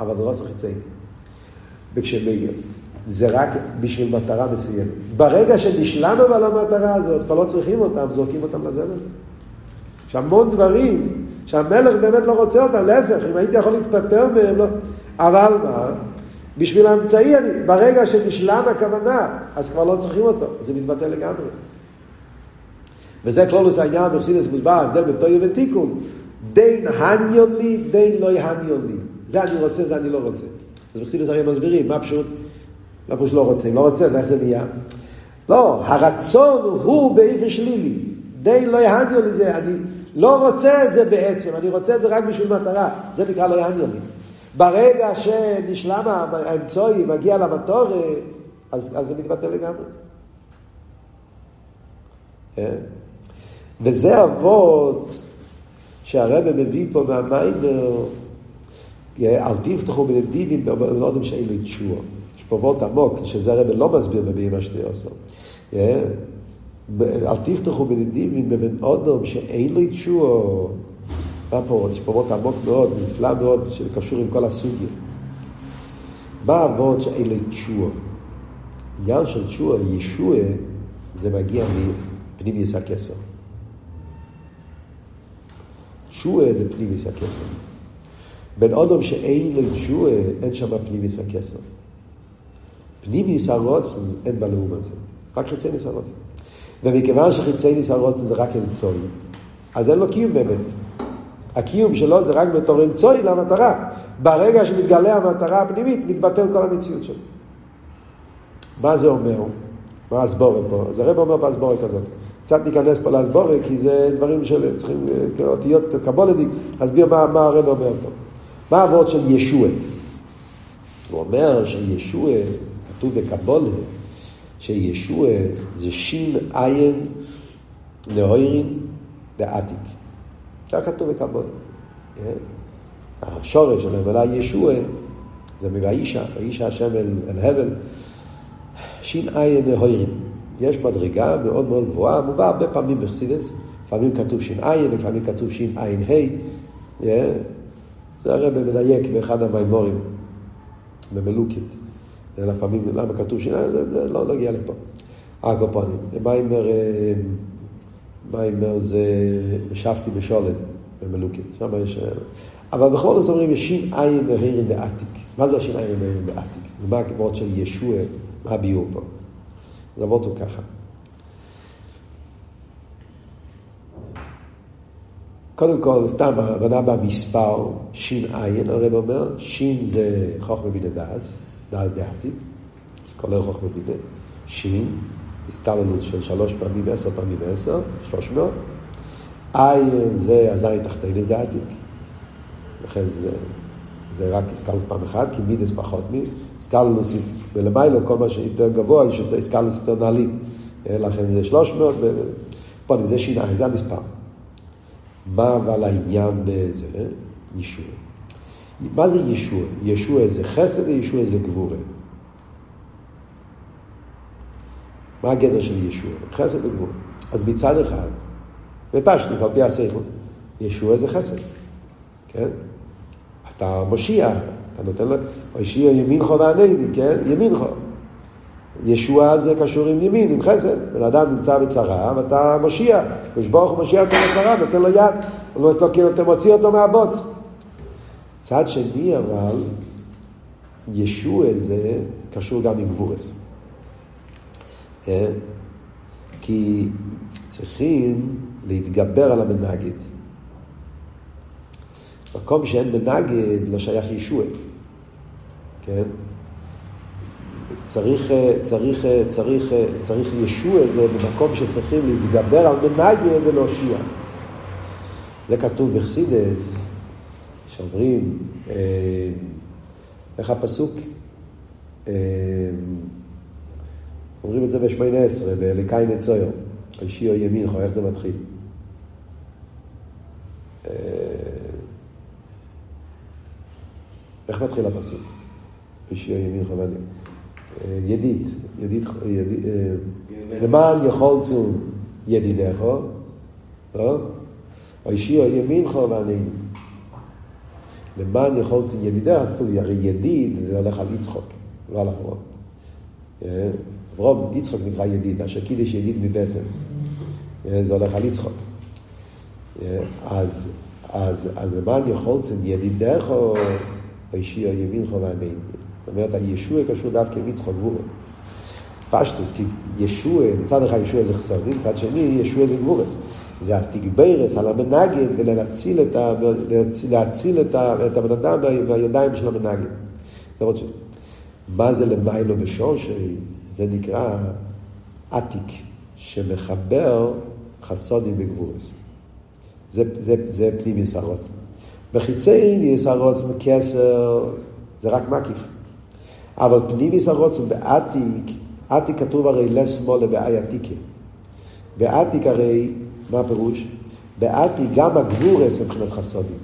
אבל זה לא צריך לציין. וכשמגיע, זה רק בשביל מטרה מסוימת. ברגע שנשלמנו על המטרה הזאת, כבר לא צריכים אותם, זורקים אותם לזבל. יש המון דברים שהמלך באמת לא רוצה אותם, להפך, אם הייתי יכול להתפטר מהם, לא... אבל מה? בשביל האמצעי, ברגע שנשלם הכוונה, אז כבר לא צריכים אותו, זה מתבטל לגמרי. וזה כלולוס העניין בחסידס מוסבר, ההבדל בין טויו ותיקון. דין הניון לי, דין לא יהניון לי. זה אני רוצה, זה אני לא רוצה. אז בחסידס הרי מסבירים, מה פשוט? לא פשוט לא רוצה, לא רוצה, אז איך זה נהיה? לא, הרצון הוא באיפה שלילי. דין לא יהניון לי זה, אני לא רוצה את זה בעצם, אני רוצה את זה רק בשביל מטרה. זה נקרא לא יהניון לי. ברגע שנשלם האמצעי, מגיע למטור, אז, אז זה מתבטל לגמרי. וזה אבות שהרבא מביא פה מהמיימר, אל תפתחו בנדיבים בנודם שאין לו תשוע. יש פה אבות עמוק, שזה הרבא לא מסביר בבימה שתי עשר. אל תפתחו בנדיבים בבן אודום שאין לו תשוע. מה פה יש פה אבות עמוק מאוד, נפלא מאוד, שקשור עם כל הסוגיה. מה אבות שאין לו תשוע? עניין של תשוע, ישוע, זה מגיע מפנימיוס הכסר. תשועה זה פנימיס הכסר. בן אדם שאין לו תשועה, אין שם פנימיס הכסר. פנימיס הרוצן, אין בלאום הזה. רק חיצי ניס הרוצן. ומכיוון שחיצי ניס הרוצן זה רק אמצוי, אז אין לו קיום באמת. הקיום שלו זה רק בתור אמצוי למטרה. ברגע שמתגלה המטרה הפנימית, מתבטל כל המציאות שלו. מה זה אומר? מה הסבורה פה? אז הרב אומר בהסבורה כזאת. קצת ניכנס פה להסבורה, כי זה דברים שצריכים אותיות קצת קבולדיק, להסביר מה, מה הרב אומר פה. מה העבוד של ישוע? הוא אומר שישוע, כתוב בקבולה, שישוע זה שין עין להוירין דעתיק. זה כתוב בקבולה. כן? השורש של המילה ישוע זה מ"ואישה", "ואישה השם אל, אל הבל", שין עין להוירין. יש מדרגה מאוד מאוד גבוהה, מובא הרבה פעמים בחסידס, לפעמים כתוב ש"ע, לפעמים כתוב ש"ע ה', זה הרב מדייק באחד המימורים, במלוקית. לפעמים, למה כתוב ש"ע, זה לא נגיע לפה. אקופונים. מיימר, מיימר זה ישבתי בשולם, במלוקית. שם יש... אבל בכל זאת אומרים, יש ש"ע בהירין דעתיק. מה זה הש"ע בהירין דעתיק? ומה הכבוד של ישוע, מה הביאור פה? זה עבוד הוא ככה. קודם כל, סתם הבנה במספר, עין, הרב אומר, שין זה חוכמה בידי דאז, דאז דעתיק, כולל חוכמה בידי, שין, הסתללות של שלוש פעמים עשר פעמים עשר, שלוש מאות, עין זה הזין תחתינס דעתיק, לכן זה, זה רק הסתללות פעם אחת, כי מידס פחות מי, הסתללות ולמיילו כל מה שיותר גבוה יש יותר הסתללות יותר נעלית, לכן זה שלוש מאות, פה זה שיניים, זה המספר. מה אבל העניין בזה? ישוע. מה זה ישוע? ישוע זה חסד וישוע זה גבורה. מה הגדר של ישוע? חסד וגבורה. אז מצד אחד, בפשטוס, על פי השכל, ישוע זה חסד, כן? אתה מושיע, אתה נותן לו, מושיע ימינך וענני, כן? ימינך. ישועה זה קשור עם ימין, עם חסד. בן אדם נמצא בצרה ואתה מושיע. הקדוש ברוך הוא מושיע אותו בצרה, נותן לו יד. הוא לא תוקע, אתה מוציא אותו מהבוץ. צד שני אבל, ישוע זה קשור גם עם גבורס. אה? כי צריכים להתגבר על המנגד. מקום שאין מנגד לא שייך ישוע. כן? צריך, צריך, צריך, צריך ישוע זה במקום שצריכים להתגבר על מנגד ולהושיע. זה כתוב בחסידס, שאומרים, אה, איך הפסוק? אה, אומרים את זה בשמונה עשרה, בלקאי נצויר, הישיעו ימינך, איך זה מתחיל? אה, איך מתחיל הפסוק? אישי ימין חובני. ידיד, ידיד, ידיד, למען יכול צום ידידך, לא? אישי ימינך ועננו. למען יכול צום ידידך, כתוב, הרי ידיד זה הולך על יצחוק, לא על אברום. אברום, יצחוק נקרא ידיד, אשר קידיש ידיד מבטן. זה הולך על יצחוק. אז, אז למען יכול צום ידידך, אישי ימינך ועננו. זאת אומרת, הישוע קשור דווקא עם יצחוק גבורה. פשטוס, כי ישוע, מצד אחד ישוע זה חסרים, מצד שני ישוע זה גבורס. זה התגברס על המנגד ולהציל את, ה, להציל את, ה, את הבן אדם מהידיים של המנגד. זה עוד מה זה למיילו בשורשי? זה נקרא עתיק, שמחבר חסודים בגבורס. זה, זה, זה פנימיס הרוצן. בחיצי ניס הרוצן כסר זה רק מקיף. אבל פנימיס הרוצן בעתיק, עתיק כתוב הרי לשמאל לבעי עתיקים. בעתיק הרי, מה הפירוש? בעתיק גם הגבורס הם מבחינת חסודים.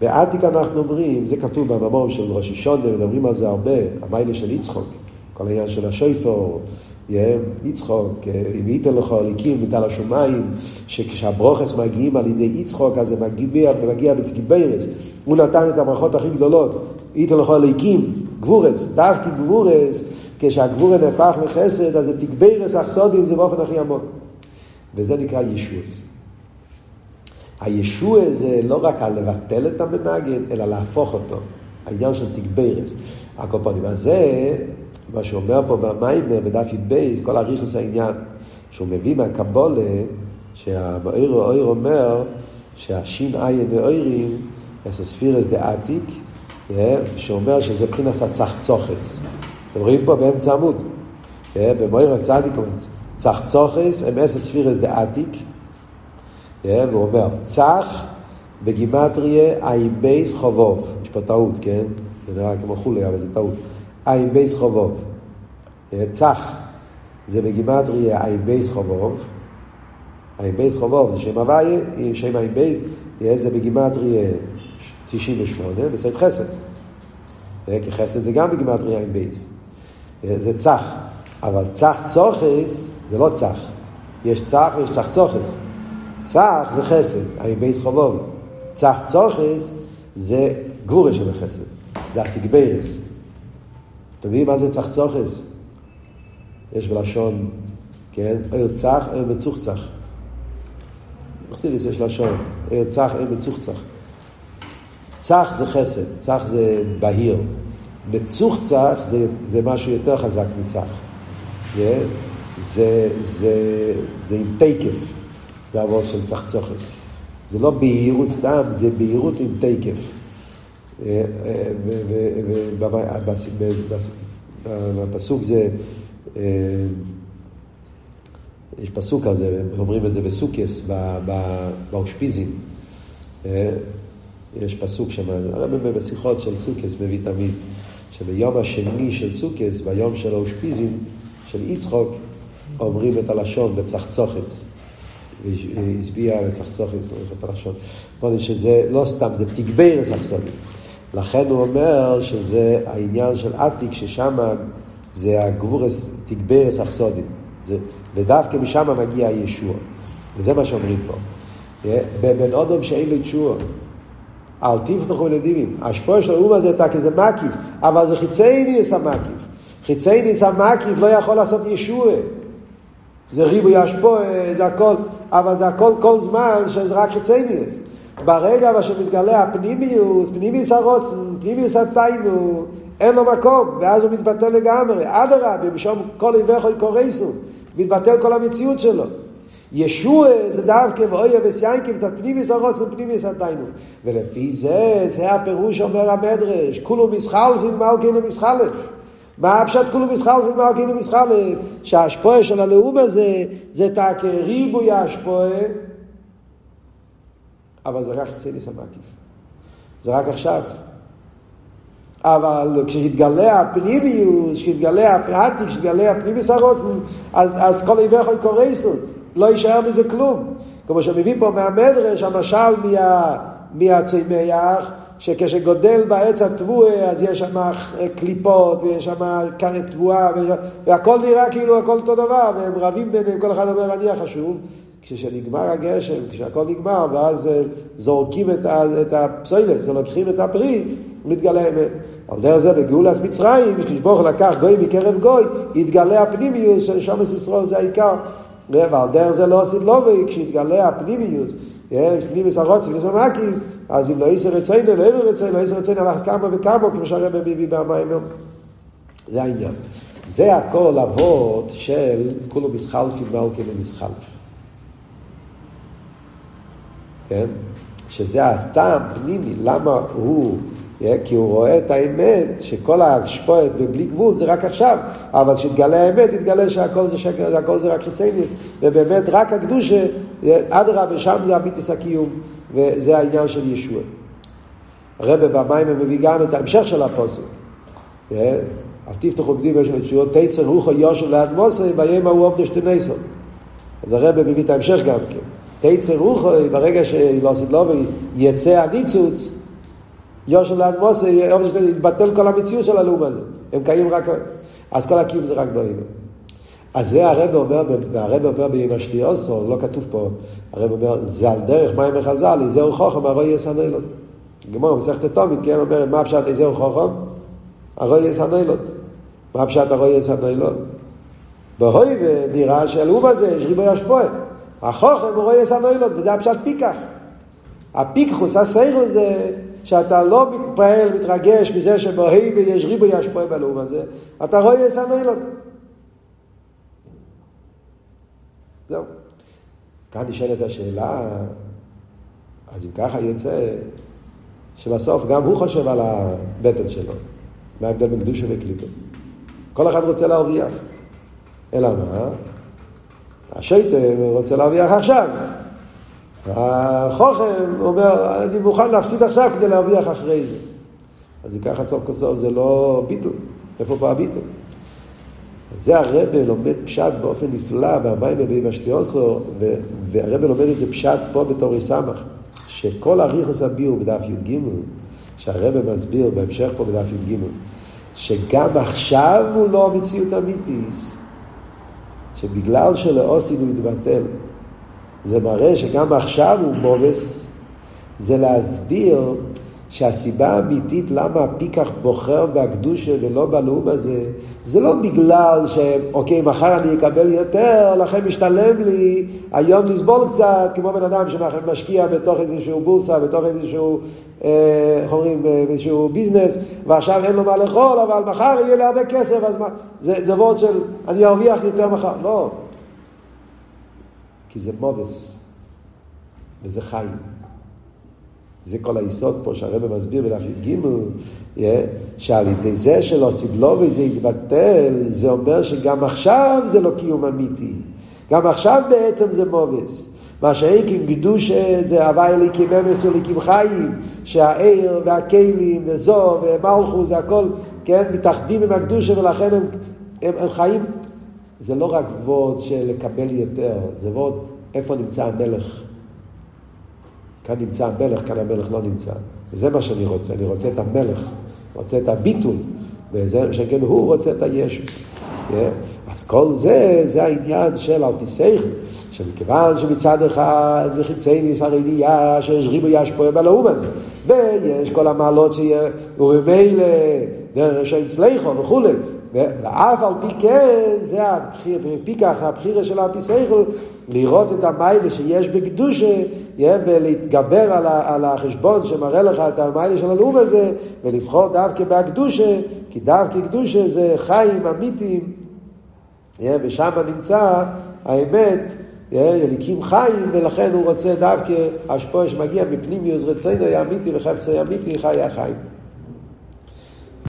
בעתיק אנחנו אומרים, זה כתוב בממור של ראש השונה, מדברים על זה הרבה, המיילה של יצחוק, כל העניין של השויפור, יצחוק, אם ייתן לך הליקים מטל השמיים, שכשהברוכס מגיעים על ידי יצחוק, אז זה מגיע, מגיע בתגיברס. הוא נתן את הברכות הכי גדולות, ייתן לך הליקים, גבורס, דווקא גבורס, כשהגבורה נהפך לחסד, אז זה תגברס אכסודים, זה באופן הכי עמוק. וזה נקרא ישועס. הישוע זה לא רק על לבטל את המנגן, אלא להפוך אותו. העניין של תגברס. הקופונים. אז מה שאומר פה במיימר, בדף י"ב, כל אריכוס העניין, שהוא מביא מהקבולה, שהאויר אומר שהשין עין דאוירים, אסספירס דעתיק, שאומר שזה מבחינת הצחצוחס. אתם רואים פה באמצע עמוד. במויר הצדיק צחצוחס הם אסספירס דעתיק, והוא אומר, צח בגימטריה ע"ב וכ"ו. יש פה טעות, כן? זה נראה כמו חולי, אבל זה טעות. ע"ב וכ"ו. צח זה בגימטריה ע"ב וכ"ו. עין בייס חובוב זה שם הוויה, שם ע"ב זה בגימטריה 98, בסד חסד. כי חסד זה גם בגימטריה עין בייס. זה צח. אבל צח צחות זה לא צח. יש צח ויש צח צוחס. צח זה חסד, עין בייס חובוב. צח צוחס זה גבורה של החסד. זה התגברס. אתם מבינים מה זה צח צוחס? יש בלשון, כן? עיר צח, עיר מצוחצח. בחסידס יש לשון, עיר צח, עיר מצוחצח. צח זה חסד, צח זה בהיר. מצוחצח זה, זה משהו יותר חזק מצח. Yeah? זה, זה, זה עם תקף, זה עבור של צח צוחס. זה לא בהירות סתם, זה בהירות עם תקף. בפסוק זה, יש פסוק על זה, אומרים את זה בסוכס, באושפיזים. יש פסוק שם, הרבה בשיחות של סוכס מביא תמיד, שביום השני של סוכס, ביום של האושפיזים, של יצחוק, אומרים את הלשון בצחצוחס. והשביע לצחצוחס, את הלשון. שזה לא סתם, זה תגבר לצחצוחס. לכן הוא אומר שזה העניין של עתיק, ששם זה הגבורס תגברס אכסודים. ודווקא משם מגיע הישוע. וזה מה שאומרים פה. בבן אודם שאין לו תשוע. אל תפתחו לדיבים. השפוע של האומה זה אתה כזה מקיף, אבל זה חיצי ניס המקיף. חיצי ניס המקיף לא יכול לעשות ישוע. זה ריבוי השפוע, זה הכל, אבל זה הכל כל זמן שזה רק חיצי ניס. ברגע שמתגלה הפנימיוס, פנימיוס הרוצן, פנימיוס התיינו, אין לו מקום, ואז הוא מתבטל לגמרי. אדרבה, בשום כל איבך קורסו, מתבטל כל המציאות שלו. ישוע זה דווקא ואויה וסיינקים, קצת פנימיוס הרוצן, פנימיוס התיינו. ולפי זה, זה הפירוש אומר המדרש, כולו מסחלפים מלכינו מסחלף. מה הפשט כולו מסחלפים מלכינו מסחלף? שההשפועה של הלאום הזה, זה תק ריבוי ההשפועה. אבל זה רק חצי ניס המקיף. זה רק עכשיו. אבל כשהתגלה הפנימיוס, כשהתגלה הפרטי, כשהתגלה הפנימיוס הרוצן, אז, אז כל עיוור יכול קורסות, לא יישאר מזה כלום. כמו שמביא פה מהמדרש, המשל מה, מהצמח, שכשגודל בעץ התבואה, אז יש שם קליפות, ויש שם תבואה, והכל נראה כאילו הכל אותו דבר, והם רבים ביניהם, כל אחד אומר אני החשוב. כשנגמר הגשם, כשהכל נגמר, ואז אה, זורקים את, את הפסוילס, לוקחים את הפרי, מתגלה האמת. על דרך זה בגאולת מצרים, כשברוך לקח גוי מקרב גוי, התגלה הפנימיוס של שומס ישראל, זה העיקר. ועל דרך זה לא עשית לובי, כשהתגלה הפנימיוס, פנימיוס הרוצים וסמקים, אז אם לא יסר רצינו, לא יבר רצינו, לא יסר רצינו, הלך כמה וכמה, כמו שהרבא מביא במים. זה העניין. זה הכל אבות של כולו מסחלפים מלכי ומסחלף. כן? שזה הטעם פנימי, למה הוא, כי הוא רואה את האמת, שכל השפועת בבלי גבול זה רק עכשיו, אבל כשתגלה האמת, יתגלה שהכל זה שקר, הכל זה רק חיצייניס, ובאמת רק הקדושה, אדרבה, ושם זה הביטוס הקיום, וזה העניין של ישוע. הרבה במים מביא גם את ההמשך של הפוסק. אל תפתחו בדיבר של תשועות, תצר רוחו יושב ליד מוסי, ויהם ההוא עובדו שתי נסון. אז הרבה מביא את ההמשך גם כן. תצא רוחוי, ברגע שלא לו יצא הניצוץ, יושב ליד מוסי, יתבטל כל המציאות של הלאום הזה. הם קיים רק... אז כל הקיום זה רק באימא. אז זה הרב אומר, הרב אומר בימי אוסו, לא כתוב פה, הרב אומר, זה על דרך מים החז"ל, איזהו חוכם, הרוי יש הנילון. גמור, מסכת תומית, כן, אומרת, מה פשט איזהו חוכם? הרוי יש הנילון. מה פשט הרוי יש הנילון? בהוי ונראה שהלאום הזה, יש ריבוי השפועה. החוכם הוא רואה סנוילות, וזה הפשט פיקח. הפיקחוס, הסייכל זה שאתה לא מתפעל, מתרגש מזה שבוהי ויש ריבו ישפועה בלאום הזה, אתה רואה סנוילות. זהו. כאן נשאלת השאלה, אז אם ככה יוצא, שבסוף גם הוא חושב על הבטן שלו. מה ההבדל בין קדושה וקליפה? כל אחד רוצה להרוויח. אלא מה? השייטן רוצה להרוויח עכשיו. החוכם אומר, אני מוכן להפסיד עכשיו כדי להרוויח אחרי זה. אז אם ככה סוף כל סוף זה לא ביטול. איפה פה הביטול? זה הרבה לומד פשט באופן נפלא במים בבי אשתיוסו, והרבה לומד את זה פשט פה בתור סמך, שכל אריכוס הביאו בדף י"ג, שהרבה מסביר בהמשך פה בדף י"ג, שגם עכשיו הוא לא מציאות אמיתיס, שבגלל שלאוסין הוא התבטל, זה מראה שגם עכשיו הוא מובס, זה להסביר שהסיבה האמיתית למה הפיקח בוחר בהקדושה ולא בלאום הזה, זה לא בגלל שאוקיי, מחר אני אקבל יותר, לכן משתלם לי היום לסבול קצת, כמו בן אדם שמשקיע בתוך איזשהו בורסה, בתוך איזשהו, אה, איך אומרים, אה, איזשהו ביזנס, ועכשיו אין לו מה לאכול, אבל מחר יהיה לי הרבה כסף, אז מה, זה, זה וורד של אני ארוויח יותר מחר, לא. כי זה מובס, וזה חיים. זה כל היסוד פה שהרבא מסביר בדף י"ג, שעל ידי זה שלא סיבלו וזה יתבטל, זה אומר שגם עכשיו זה לא קיום אמיתי. גם עכשיו בעצם זה מובס. מה שאין קדוש זה הווי אליקים אמס ואליקים חיים, שהעיר והכלים וזו ומלכוס והכל, כן, מתאחדים עם הקדושה ולכן הם, הם, הם חיים. זה לא רק וורד של לקבל יותר, זה וורד איפה נמצא המלך. כאן נמצא המלך, כאן המלך לא נמצא. וזה מה שאני רוצה, אני רוצה את המלך, רוצה את הביטול, וזה שכן הוא רוצה את הישוס. אז כל זה, זה העניין של על פי שכל, שמכיוון שמצד אחד וחיצייניס הרי נהיה שיש ריבוי השפועה בלאום הזה, ויש כל המעלות שיהיה, וממילא דרך שם צליחו וכולי, ואף על פי כן, זה הפיקח, הבחירה של האפיסייכל, לראות את המיילה שיש בקדושה, ולהתגבר על, על החשבון שמראה לך את המיילה של הלאום הזה, ולבחור דווקא בהקדושה, כי דווקא קדושה זה חיים אמיתיים, ושם נמצא האמת, יליקים חיים, ולכן הוא רוצה דווקא השפועה שמגיע מפנימיוס רצינו האמיתי וחפצי אמיתי, חי החיים.